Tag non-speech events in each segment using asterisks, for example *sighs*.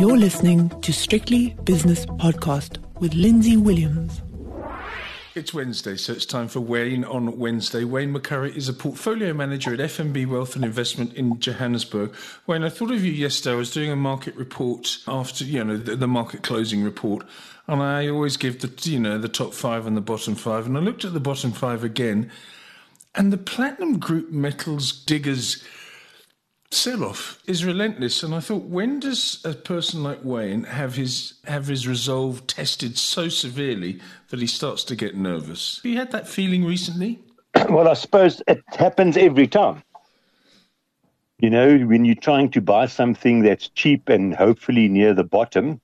You're listening to Strictly Business Podcast with Lindsay Williams. It's Wednesday, so it's time for Wayne on Wednesday. Wayne McCurrie is a portfolio manager at FNB Wealth and Investment in Johannesburg. Wayne, I thought of you yesterday. I was doing a market report after, you know, the, the market closing report, and I always give the, you know, the top five and the bottom five. And I looked at the bottom five again, and the Platinum Group Metals Diggers sell off is relentless. And I thought, when does a person like Wayne have his have his resolve tested so severely that he starts to get nervous? Have you had that feeling recently? *clears throat* Well, I suppose it happens every time. You know, when you're trying to buy something that's cheap and hopefully near the bottom,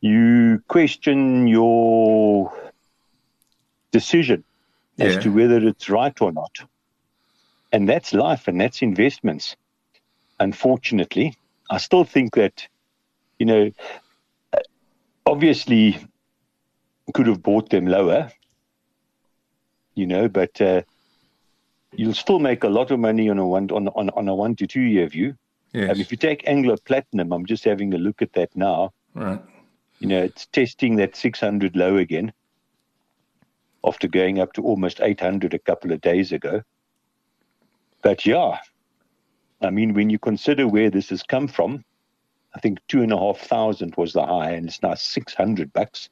you question your decision as Yeah. to whether it's right or not. And that's life and that's investments. Unfortunately, I still think that, you know, obviously could have bought them lower, you know, but uh, you'll still make a lot of money on a one on, on, on a one to two year view. Yes. Um, if you take Anglo Platinum, I'm just having a look at that now. right. You know, it's testing that 600 low again after going up to almost 800 a couple of days ago. But yeah, I mean, when you consider where this has come from, I think two and a half thousand was the high, and it's now 600 bucks.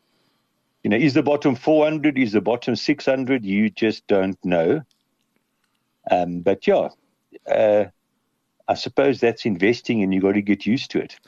You know, is the bottom 400? Is the bottom 600? You just don't know. Um, but yeah, uh, I suppose that's investing, and you've got to get used to it.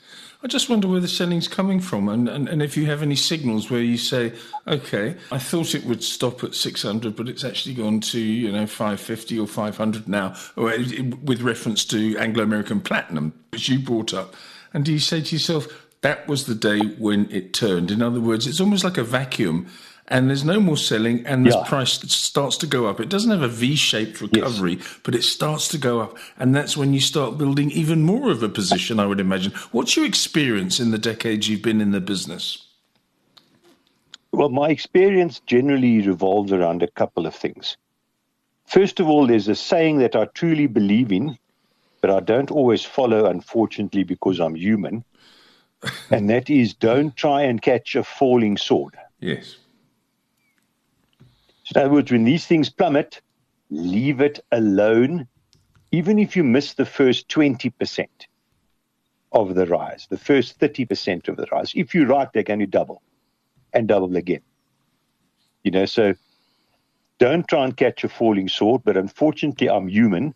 I just wonder where the selling's coming from, and, and, and if you have any signals where you say, okay, I thought it would stop at 600, but it's actually gone to, you know, 550 or 500 now, or uh, with reference to Anglo American Platinum, which you brought up. And do you say to yourself, that was the day when it turned? In other words, it's almost like a vacuum. And there's no more selling, and the Yeah. price starts to go up. It doesn't have a V-shaped recovery, but it starts to go up, and that's when you start building even more of a position. I would imagine. What's your experience in the decades you've been in the business? Well, my experience generally revolves around a couple of things. First of all, there's a saying that I truly believe in, but I don't always follow, unfortunately, because I'm human. and that is don't try and catch a falling sword. Yes. So in other words, when these things plummet, leave it alone, even if you miss the first 20% of the rise, the first 30% of the rise. If you're right, they're going to double and double again. You know, so don't try and catch a falling sword, but unfortunately, I'm human.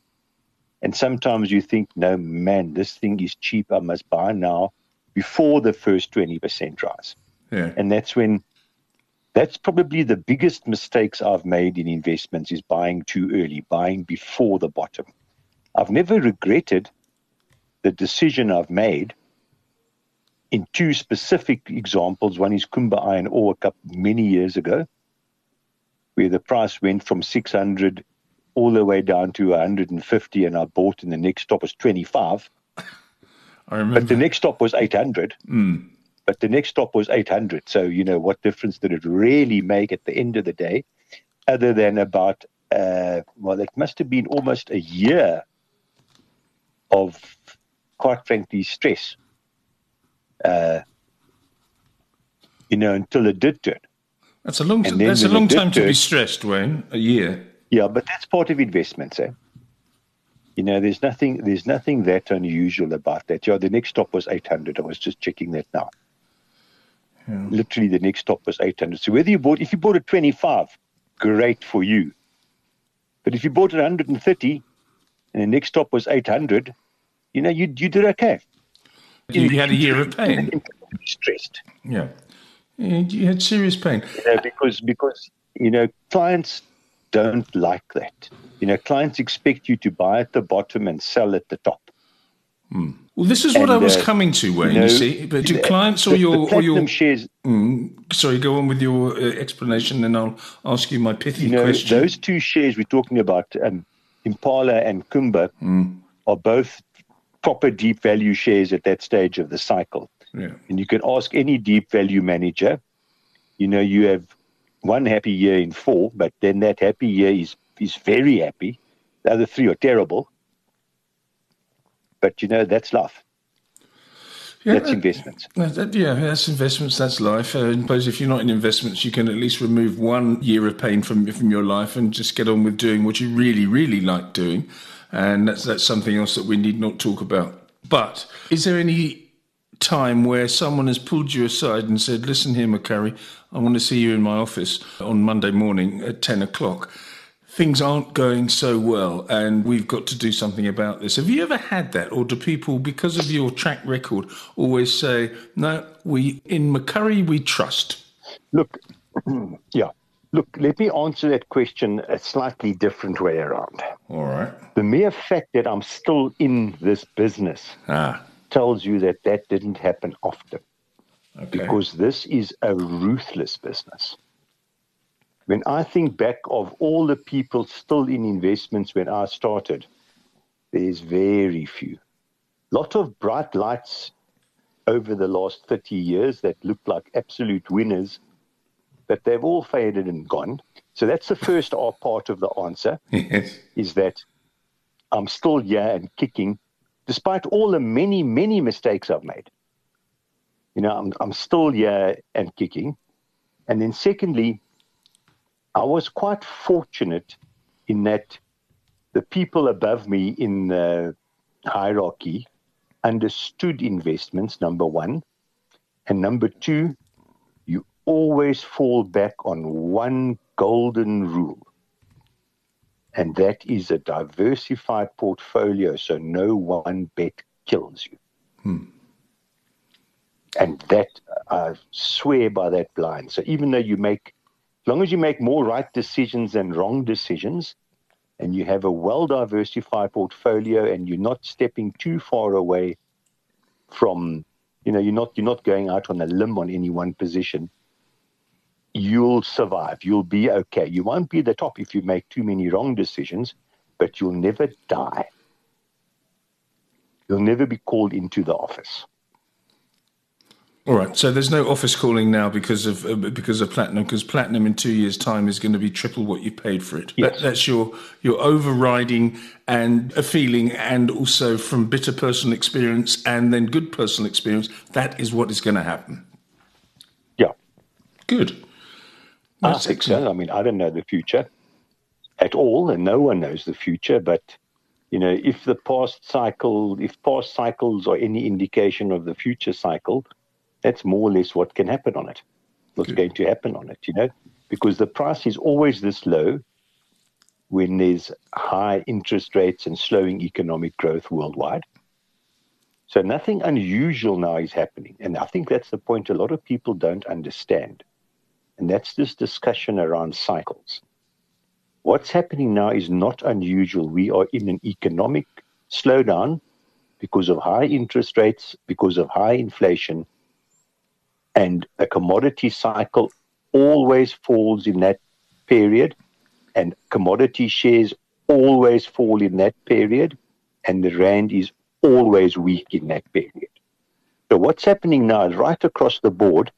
And sometimes you think, no, man, this thing is cheap. I must buy now before the first 20% rise. Yeah. And that's when that's probably the biggest mistakes I've made in investments is buying too early, buying before the bottom. I've never regretted the decision I've made in two specific examples. One is Kumba Iron Ore Cup many years ago, where the price went from 600 all the way down to 150, and I bought, and the next stop was 25. I remember. But the next stop was 800. Hmm. But the next stop was 800. So, you know, what difference did it really make at the end of the day, other than about, uh, well, it must have been almost a year of, quite frankly, stress. Uh, you know, until it did turn. that's a long. That's a long time to be stressed, Wayne. A year. Yeah, but that's part of investments, eh? You know, there's nothing there's nothing that unusual about that. Yeah, the next stop was 800. I was just checking that now. Literally, the next stop was 800. So whether you bought, if you bought at 25, great for you. But if you bought at 130 and the next stop was 800, you know, you you did okay. You, you had a year of pain. Stressed. Yeah. You you had serious pain. you know, because because you know clients don't like that. You know, clients expect you to buy at the bottom and sell at the top. Hmm. Well, this is what And, I was uh, coming to, Wayne. you You, see, but do clients or the- your the or your shares? sorry, go on with your uh, explanation, and I'll ask you my pithy You know, question. those two shares we're talking about, um, Impala and Kumba, are both proper deep value shares at that stage of the cycle. yeah. And you can ask any deep value manager, you know, you have one happy year in four, but then that happy year is, is very happy. The other three are terrible. But, you know, that's life. Yeah, that's investments. That, yeah, that's investments. That's life. Uh, I suppose if you're not in investments, you can at least remove one year of pain from from your life and just get on with doing what you really, really like doing. And that's that's something else that we need not talk about. But is there any time where someone has pulled you aside and said, "Listen here, McCurrie, I want to see you in my office on Monday morning at ten o'clock." Things aren't going so well and we've got to do something about this. Have you ever had that? Or do people, because of your track record, always say, no, we in McCurrie we trust? Look, *clears throat* yeah. Look, let me answer that question a slightly different way around. All right. The mere fact that I'm still in this business ah. tells you that that didn't happen often. Okay. Because this is a ruthless business. When I think back of all the people still in investments when I started, there's very few. Lot of bright lights over the last 30 years that looked like absolute winners, but they've all faded and gone. So that's the first *laughs* part of the answer yes. is that I'm still here and kicking, despite all the many, many mistakes I've made. You know, I'm, I'm still here and kicking. And then secondly, I was quite fortunate in that the people above me in the hierarchy understood investments, number one. And number two, you always fall back on one golden rule. And that is a diversified portfolio, so no one bet kills you. Hmm. And that, I swear by that blind. So even though you make as long as you make more right decisions than wrong decisions, and you have a well diversified portfolio and you're not stepping too far away from you know you're not you're not going out on a limb on any one position you'll survive. You'll be okay. You won't be the top if you make too many wrong decisions but you'll never die. You'll never be called into the office all right. So there's no office calling now because of uh, because of platinum. Because platinum in two years' time is going to be triple what you paid for it. Yes. That, that's your your overriding and a feeling, and also from bitter personal experience and then good personal experience. That is what is going to happen. Yeah. Good. That's I think excellent. so. I mean, I don't know the future at all, and no one knows the future. But you know, if the past cycle, if past cycles are any indication of the future cycle that's more or less what can happen on it, what's Good. going to happen on it, you know, because the price is always this low when there's high interest rates and slowing economic growth worldwide. So nothing unusual now is happening. And I think that's the point a lot of people don't understand. And that's this discussion around cycles. What's happening now is not unusual. We are in an economic slowdown because of high interest rates, because of high inflation, and a commodity cycle always falls in that period, and commodity shares always fall in that period, and the rand is always weak in that period. So what's happening now is right across the board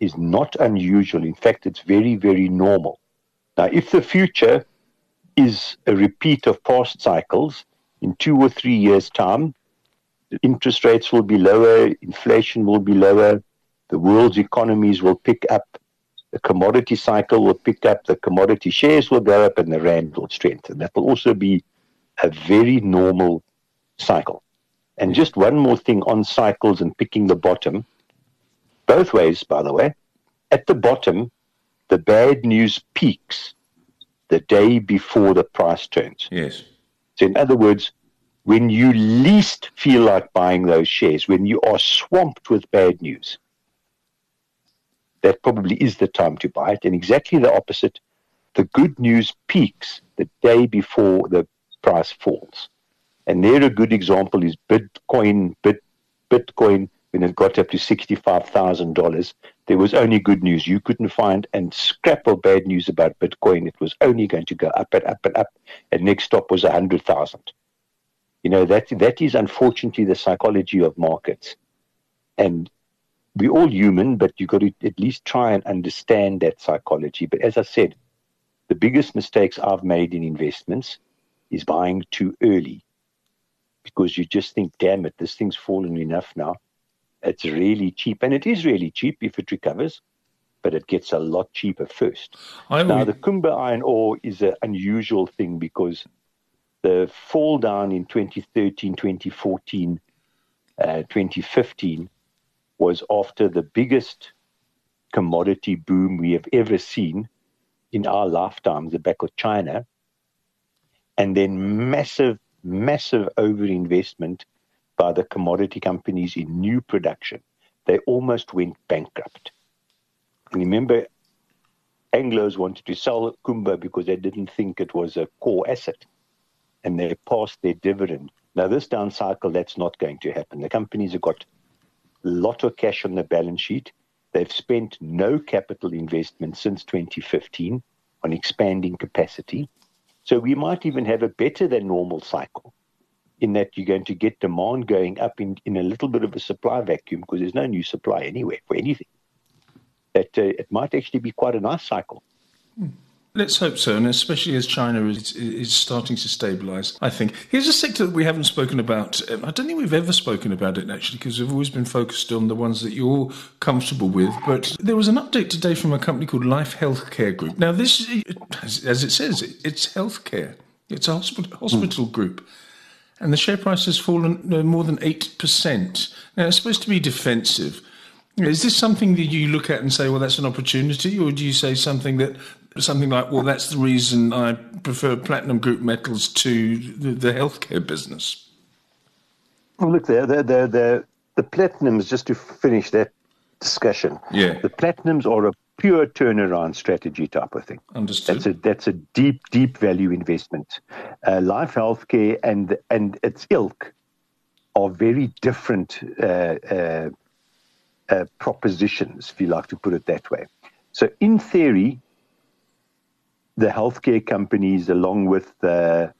is not unusual. In fact, it's very, very normal. Now, if the future is a repeat of past cycles, in two or three years' time, interest rates will be lower, inflation will be lower, the world's economies will pick up, the commodity cycle will pick up, the commodity shares will go up, and the rand will strengthen. That will also be a very normal cycle. And just one more thing on cycles and picking the bottom, both ways, by the way. At the bottom, the bad news peaks the day before the price turns. Yes. So, in other words, when you least feel like buying those shares, when you are swamped with bad news, that probably is the time to buy it. And exactly the opposite, the good news peaks the day before the price falls. And there a good example is Bitcoin, Bit, Bitcoin, when it got up to $65,000, there was only good news. You couldn't find a scrap of bad news about Bitcoin. It was only going to go up and up and up. And next stop was 100,000. You know, that, that is unfortunately the psychology of markets. And we're all human, but you've got to at least try and understand that psychology. But as I said, the biggest mistakes I've made in investments is buying too early because you just think, damn it, this thing's fallen enough now. It's really cheap, and it is really cheap if it recovers, but it gets a lot cheaper first. I now, the Kumba iron ore is an unusual thing because the fall down in 2013, 2014, uh, 2015 was after the biggest commodity boom we have ever seen in our lifetime, the back of China, and then massive, massive overinvestment by the commodity companies in new production. They almost went bankrupt. And remember, Anglos wanted to sell Kumba because they didn't think it was a core asset, and they passed their dividend. Now, this down cycle, that's not going to happen. The companies have got lot of cash on the balance sheet They've spent no capital investment since 2015 on expanding capacity. So we might even have a better than normal cycle in that you're going to get demand going up in, in a little bit of a supply vacuum because there's no new supply anywhere for anything. That uh, it might actually be quite a nice cycle. Hmm. Let's hope so, and especially as China is, is starting to stabilise. I think here's a sector that we haven't spoken about. Um, I don't think we've ever spoken about it actually, because we've always been focused on the ones that you're comfortable with. But there was an update today from a company called Life Healthcare Group. Now, this, as it says, it's healthcare. It's a hospital, hospital mm. group and the share price has fallen more than 8%. Now, it's supposed to be defensive. Is this something that you look at and say, well, that's an opportunity, or do you say something that something like, well, that's the reason I prefer platinum group metals to the, the healthcare business? Well, look, there, the the the platinums, just to finish that discussion, yeah. the platinums are a pure turnaround strategy type of thing. Understood. That's a that's a deep deep value investment. Uh, life healthcare and and its ilk are very different uh, uh, uh, propositions, if you like to put it that way. So, in theory, the healthcare companies, along with the,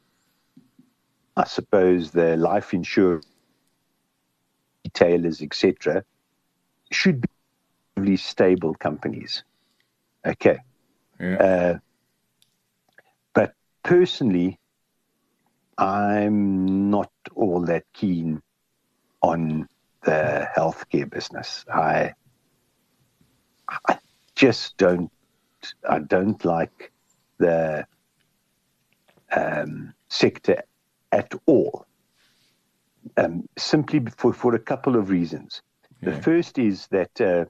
I suppose, the life insurance retailers, etc., should be stable companies. Okay. Yeah. Uh, but personally, I'm not all that keen on the healthcare business. I I just don't I don't like the um, sector at all. Um, simply for, for a couple of reasons. Yeah. The first is that uh,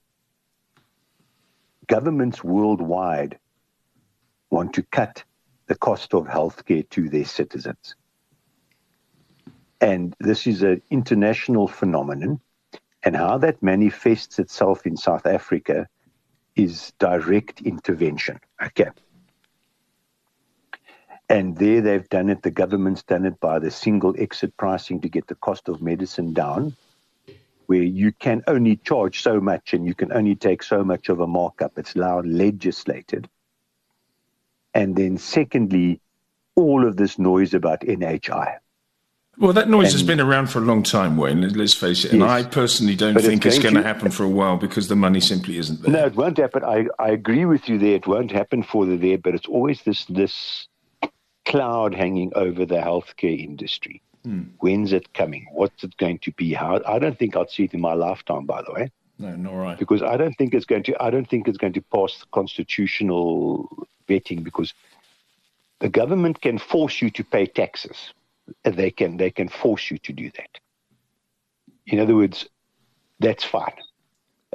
governments worldwide want to cut the cost of healthcare to their citizens. And this is an international phenomenon. And how that manifests itself in South Africa is direct intervention. Okay. And there they've done it, the government's done it by the single exit pricing to get the cost of medicine down, where you can only charge so much and you can only take so much of a markup. It's now legislated. And then, secondly, all of this noise about NHI. Well, that noise and, has been around for a long time, Wayne. Let's face it. And yes, I personally don't think it's, going, to happen for a while because the money simply isn't there. No, it won't happen. I, I agree with you there. It won't happen for the there, but it's always this this cloud hanging over the healthcare industry. Hmm. When's it coming? What's it going to be? How? I don't think I'll see it in my lifetime. By the way, no, nor right. Because I don't think it's going to. I don't think it's going to pass the constitutional vetting because the government can force you to pay taxes. They can. They can force you to do that. In other words, that's fine.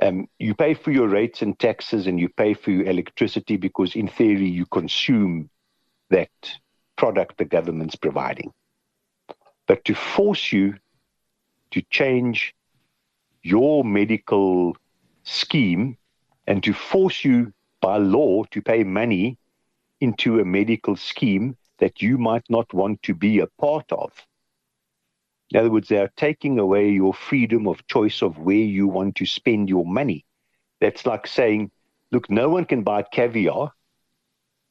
Um, you pay for your rates and taxes, and you pay for your electricity because, in theory, you consume that product the government's providing. But to force you to change your medical scheme and to force you by law to pay money into a medical scheme that you might not want to be a part of. In other words, they are taking away your freedom of choice of where you want to spend your money. That's like saying, look, no one can buy caviar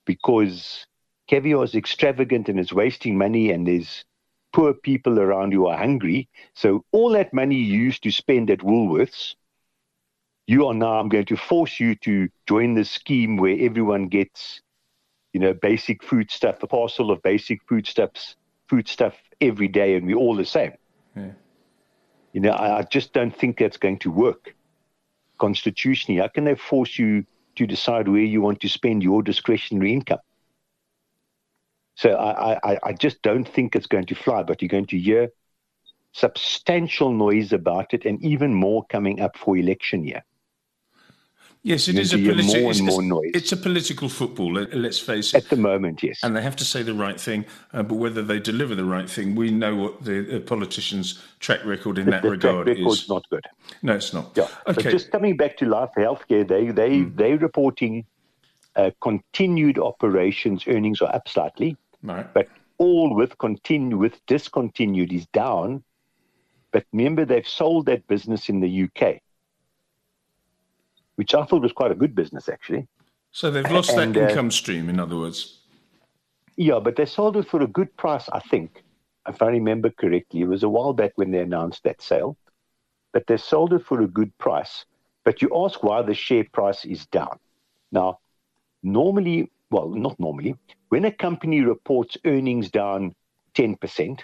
because caviar is extravagant and is wasting money, and there's poor people around who are hungry. So all that money you used to spend at Woolworths, you are now, I'm going to force you to join the scheme where everyone gets, you know, basic food stuff, a parcel of basic food stuffs, food stuff every day, and we're all the same. Yeah. You know, I, I just don't think that's going to work constitutionally. How can they force you to decide where you want to spend your discretionary income? So I, I, I just don't think it's going to fly, but you're going to hear substantial noise about it and even more coming up for election year. Yes, it is a politi- more and more noise. It's a political football. Let, us face it. At the moment, yes. And they have to say the right thing, uh, but whether they deliver the right thing, we know what the uh, politicians' track record in the, that the regard track record's is. not good. No, it's not. Yeah. Okay. But just coming back to life healthcare, they they mm. they reporting uh, continued operations earnings are up slightly, right. but all with continue with discontinued is down. But remember, they've sold that business in the UK which I thought was quite a good business actually. So they've lost and, that uh, income uh, stream, in other words. Yeah, but they sold it for a good price, I think, if I remember correctly. It was a while back when they announced that sale, but they sold it for a good price. But you ask why the share price is down. Now, normally, well, not normally, when a company reports earnings down 10%,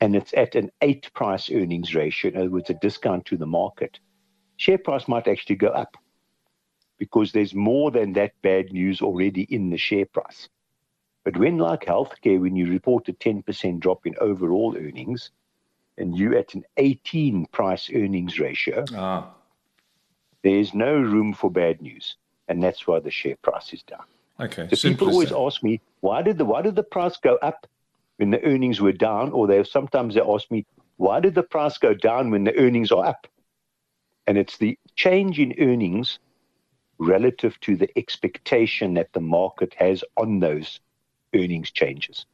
and it's at an eight price earnings ratio, in other words, a discount to the market, share price might actually go up because there's more than that bad news already in the share price. But when, like healthcare, when you report a 10% drop in overall earnings and you're at an 18 price earnings ratio, ah. there's no room for bad news. And that's why the share price is down. Okay. So people always that. ask me, why did the why did the price go up when the earnings were down? Or they sometimes they ask me, why did the price go down when the earnings are up? And it's the change in earnings relative to the expectation that the market has on those earnings changes.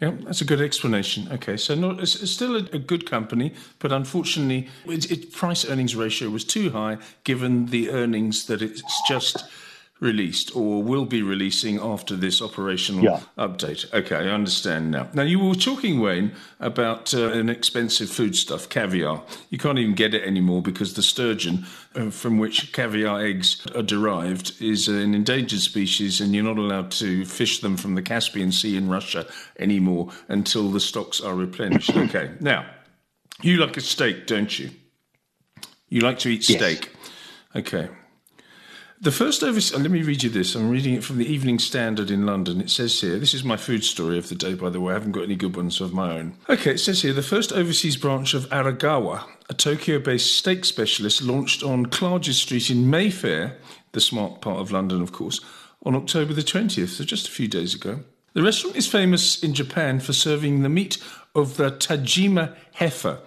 Yeah, that's a good explanation. Okay, so not, it's, still a, a, good company, but unfortunately, its, its price earnings ratio was too high given the earnings that it's just released or will be releasing after this operational yeah. update. Okay, I understand now. Now, you were talking, Wayne, about uh, an expensive foodstuff, caviar. You can't even get it anymore because the sturgeon uh, from which caviar eggs are derived is an endangered species and you're not allowed to fish them from the Caspian Sea in Russia anymore until the stocks are replenished. *coughs* okay, now, you like a steak, don't you? You like to eat steak. Yes. Okay. The first overseas, let me read you this. I'm reading it from the Evening Standard in London. It says here, this is my food story of the day, by the way. I haven't got any good ones of my own. Okay, it says here, the first overseas branch of Aragawa, a Tokyo based steak specialist, launched on Clarges Street in Mayfair, the smart part of London, of course, on October the 20th, so just a few days ago. The restaurant is famous in Japan for serving the meat of the Tajima heifer,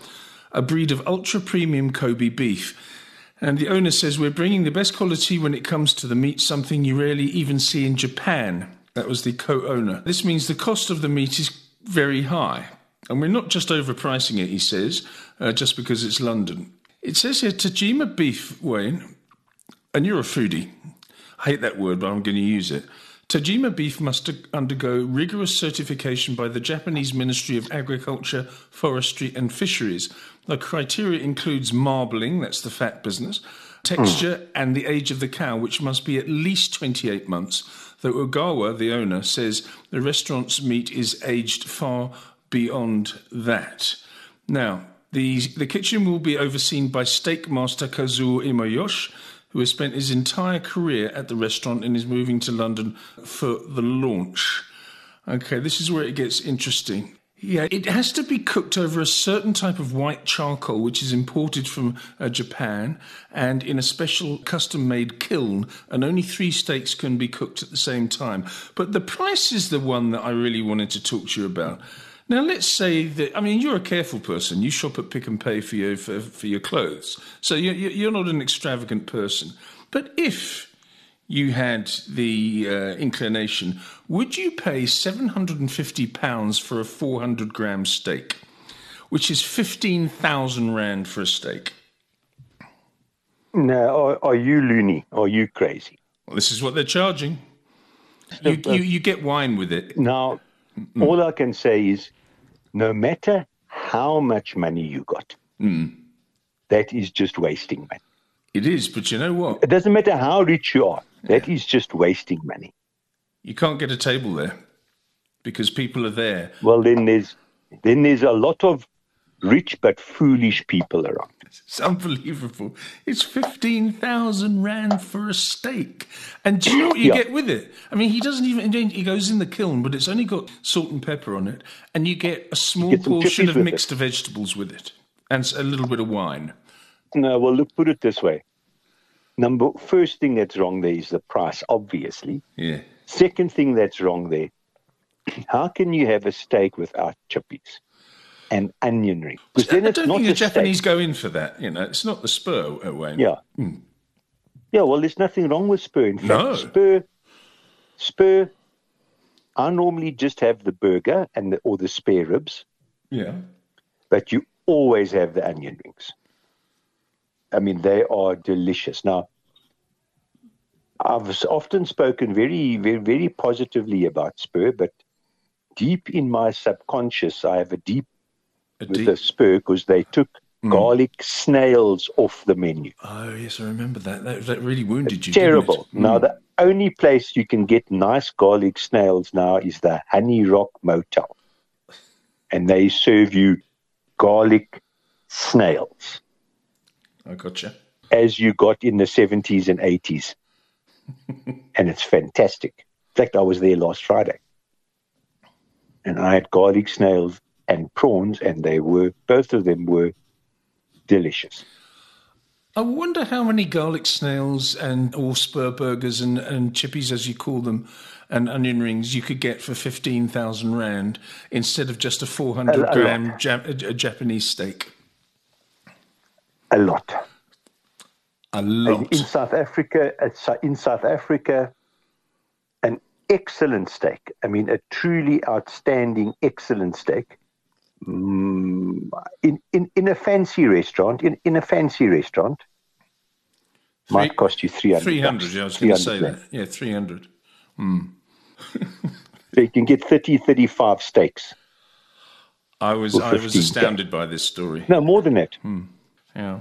a breed of ultra premium Kobe beef. And the owner says, We're bringing the best quality when it comes to the meat, something you rarely even see in Japan. That was the co owner. This means the cost of the meat is very high. And we're not just overpricing it, he says, uh, just because it's London. It says here Tajima beef, Wayne, and you're a foodie. I hate that word, but I'm going to use it. Tajima beef must undergo rigorous certification by the Japanese Ministry of Agriculture, Forestry and Fisheries. The criteria includes marbling, that's the fat business, texture, mm. and the age of the cow, which must be at least 28 months. Though Ogawa, the owner, says the restaurant's meat is aged far beyond that. Now, the, the kitchen will be overseen by steak master Kazuo Imoyoshi, who has spent his entire career at the restaurant and is moving to London for the launch. Okay, this is where it gets interesting. Yeah, it has to be cooked over a certain type of white charcoal, which is imported from uh, Japan, and in a special custom made kiln, and only three steaks can be cooked at the same time. But the price is the one that I really wanted to talk to you about. Now, let's say that, I mean, you're a careful person. You shop at Pick and Pay for your, for, for your clothes. So you're, you're not an extravagant person. But if you had the uh, inclination, would you pay £750 for a 400 gram steak, which is 15,000 Rand for a steak? No, are, are you loony? Are you crazy? Well, this is what they're charging. You, you, you get wine with it. Now, Mm. All I can say is no matter how much money you got, mm. that is just wasting money. It is, but you know what? It doesn't matter how rich you are, that yeah. is just wasting money. You can't get a table there because people are there. Well, then there's then there's a lot of rich but foolish people around. It's unbelievable. It's 15,000 Rand for a steak. And do you know what you Yeah. get with it? I mean, he doesn't even, he goes in the kiln, but it's only got salt and pepper on it. And you get a small get portion of mixed vegetables with it and a little bit of wine. No, well, look, put it this way. Number first thing that's wrong there is the price, obviously. Yeah. Second thing that's wrong there, *clears throat* how can you have a steak without chippies and onion ring? Because then I don't think the Japanese steak. go in for that. You know, it's not the spur, uh, Wayne. Yeah. Yeah, well, there's nothing wrong with spur. In fact, No. spur, spur, I normally just have the burger and the, or the spare ribs, Yeah. but you always have the onion rings. I mean, they are delicious. Now, I've often spoken very, very, very positively about Spur, but deep in my subconscious, I have a deep with the Spur because they took garlic snails off the menu. Oh, yes, I remember that. That, that really wounded you. didn't Terrible. Now, Mm. the only place you can get nice garlic snails now is the Honey Rock Motel, and they serve you garlic snails. I gotcha. as you got in the 70s and 80s. *laughs* and it's fantastic. In fact, I was there last Friday. And I had garlic snails and prawns, and they were, both of them were delicious. I wonder how many garlic snails and or spur burgers and, and chippies, as you call them, and onion rings you could get for 15,000 Rand instead of just a 400 A- a gram Jap- a, a Japanese steak. A lot. A lot. in South Africa, uh, in South Africa, an excellent steak. I mean, a truly outstanding, excellent steak. Mm, in, in, in a fancy restaurant, in, in a fancy restaurant, might cost you 300 300, yeah, I was going to say 300 that. Yeah, 300. So you can get 30, 35 steaks. I was I was 15K. astounded by this story. No, more than that. Yeah.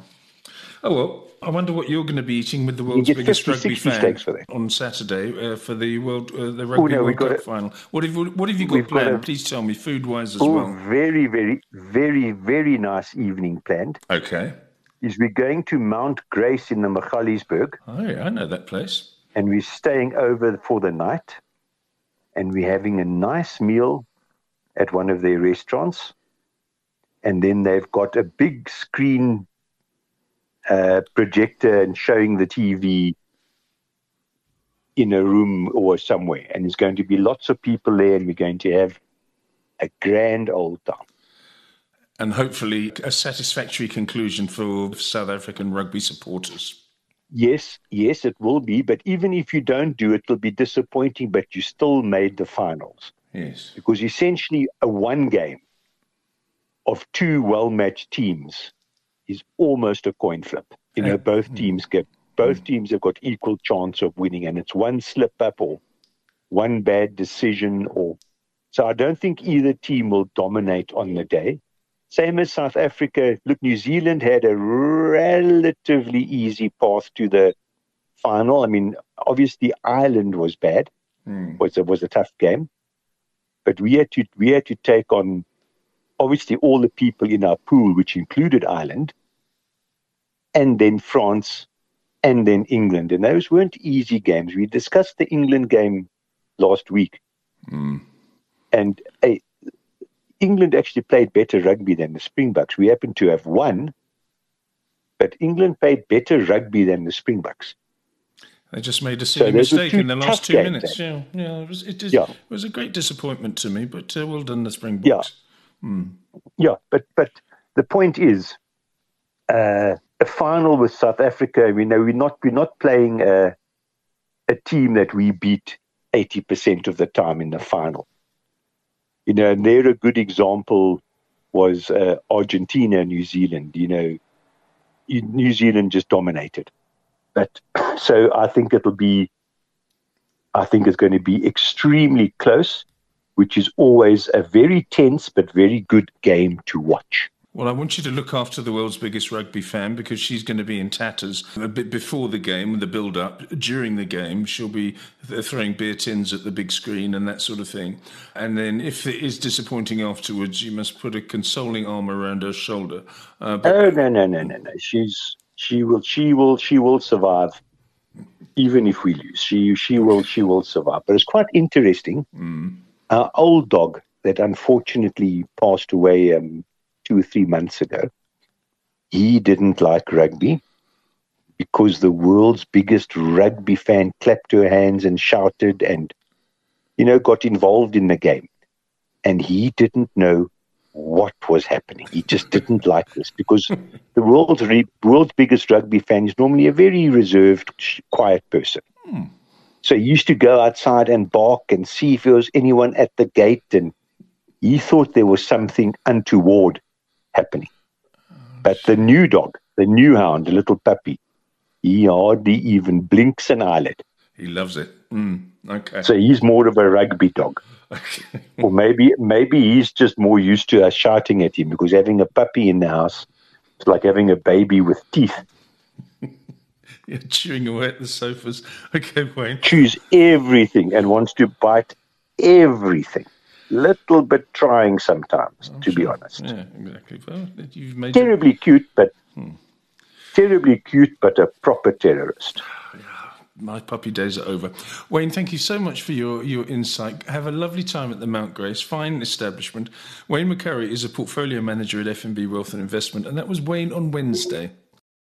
Oh well, I wonder what you're going to be eating with the world's biggest 50, rugby 60 fan on Saturday uh, for the world uh, the rugby no, World Cup final. What have you, what have you got we've got planned? a- Please tell me, food wise as Oh, well. very, very, very, very nice evening planned. Okay. Is we're going to Mount Grace in the Magaliesberg, Oh yeah, I know that place. and we're staying over for the night, and we're having a nice meal at one of their restaurants, and then they've got a big screen uh, projector and showing the TV in a room or somewhere, and there's going to be lots of people there, and we're going to have a grand old time. And hopefully a satisfactory conclusion for South African rugby supporters. Yes, yes, it will be. But even if you don't do it, it'll be disappointing. But you still made the finals Yes. because essentially a one game of two well-matched teams is almost a coin flip. You know, both teams get both teams have got equal chance of winning, and it's one slip up or one bad decision, or so. I don't think either team will dominate on the day. Same as South Africa. Look, New Zealand had a relatively easy path to the final. I mean, obviously Ireland was bad. Hmm. Was a, was a tough game, but we had to we had to take on obviously all the people in our pool, which included Ireland, and then France, and then England, and those weren't easy games. We discussed the England game last week, Hmm. and eh, England actually played better rugby than the Springboks. We happened to have won, but England played better rugby than the Springboks. They just made a silly were mistake in the last two minutes. Yeah, yeah. It was, it, is, Yeah. it was a great disappointment to me, but uh, well done, the Springboks. Yeah, but but the point is, uh, a final with South Africa. We know we're not we're not playing a, a team that we beat eighty percent of the time in the final. You know, and there a good example was uh, Argentina, New Zealand. You know, New Zealand just dominated. But *clears throat* so I think it'll be, I think it's going to be extremely close which is always a very tense but very good game to watch. Well, I want you to look after the world's biggest rugby fan because she's going to be in tatters a bit before the game, the build up. During the game, she'll be throwing beer tins at the big screen and that sort of thing. And then, if it is disappointing afterwards, you must put a consoling arm around her shoulder. Uh, but- oh no, no, no, no, no! She's she will she will she will survive, even if we lose. She she will she will survive. But it's quite interesting. Mm. Our old dog that unfortunately passed away. Um, two or three months ago. He didn't like rugby because the world's biggest rugby fan clapped her hands and shouted and, you know, got involved in the game. And he didn't know what was happening. He just didn't like this because *laughs* the world's re- world's biggest rugby fan is normally a very reserved, quiet person. Hmm. So he used to go outside and bark and see if there was anyone at the gate, and he thought there was something untoward happening. But the new dog, the new hound, the little puppy, he hardly even blinks an eyelid. He loves it. Mm, okay. So he's more of a rugby dog. Okay. or maybe maybe he's just more used to us shouting at him because having a puppy in the house is like having a baby with teeth. Yeah, *laughs* chewing away at the sofas. *laughs* Okay, Wayne. Chews everything and wants to bite everything little bit trying sometimes, oh, to sure. be honest. Yeah, exactly. Well, you've made terribly it... cute, but hmm. terribly cute, but a proper terrorist. *sighs* my puppy days are over. Wayne, thank you so much for your, your insight. Have a lovely time at the Mount Grace, fine establishment. Wayne McCurrie is a portfolio manager at FNB Wealth and Investment, and that was Wayne on Wednesday.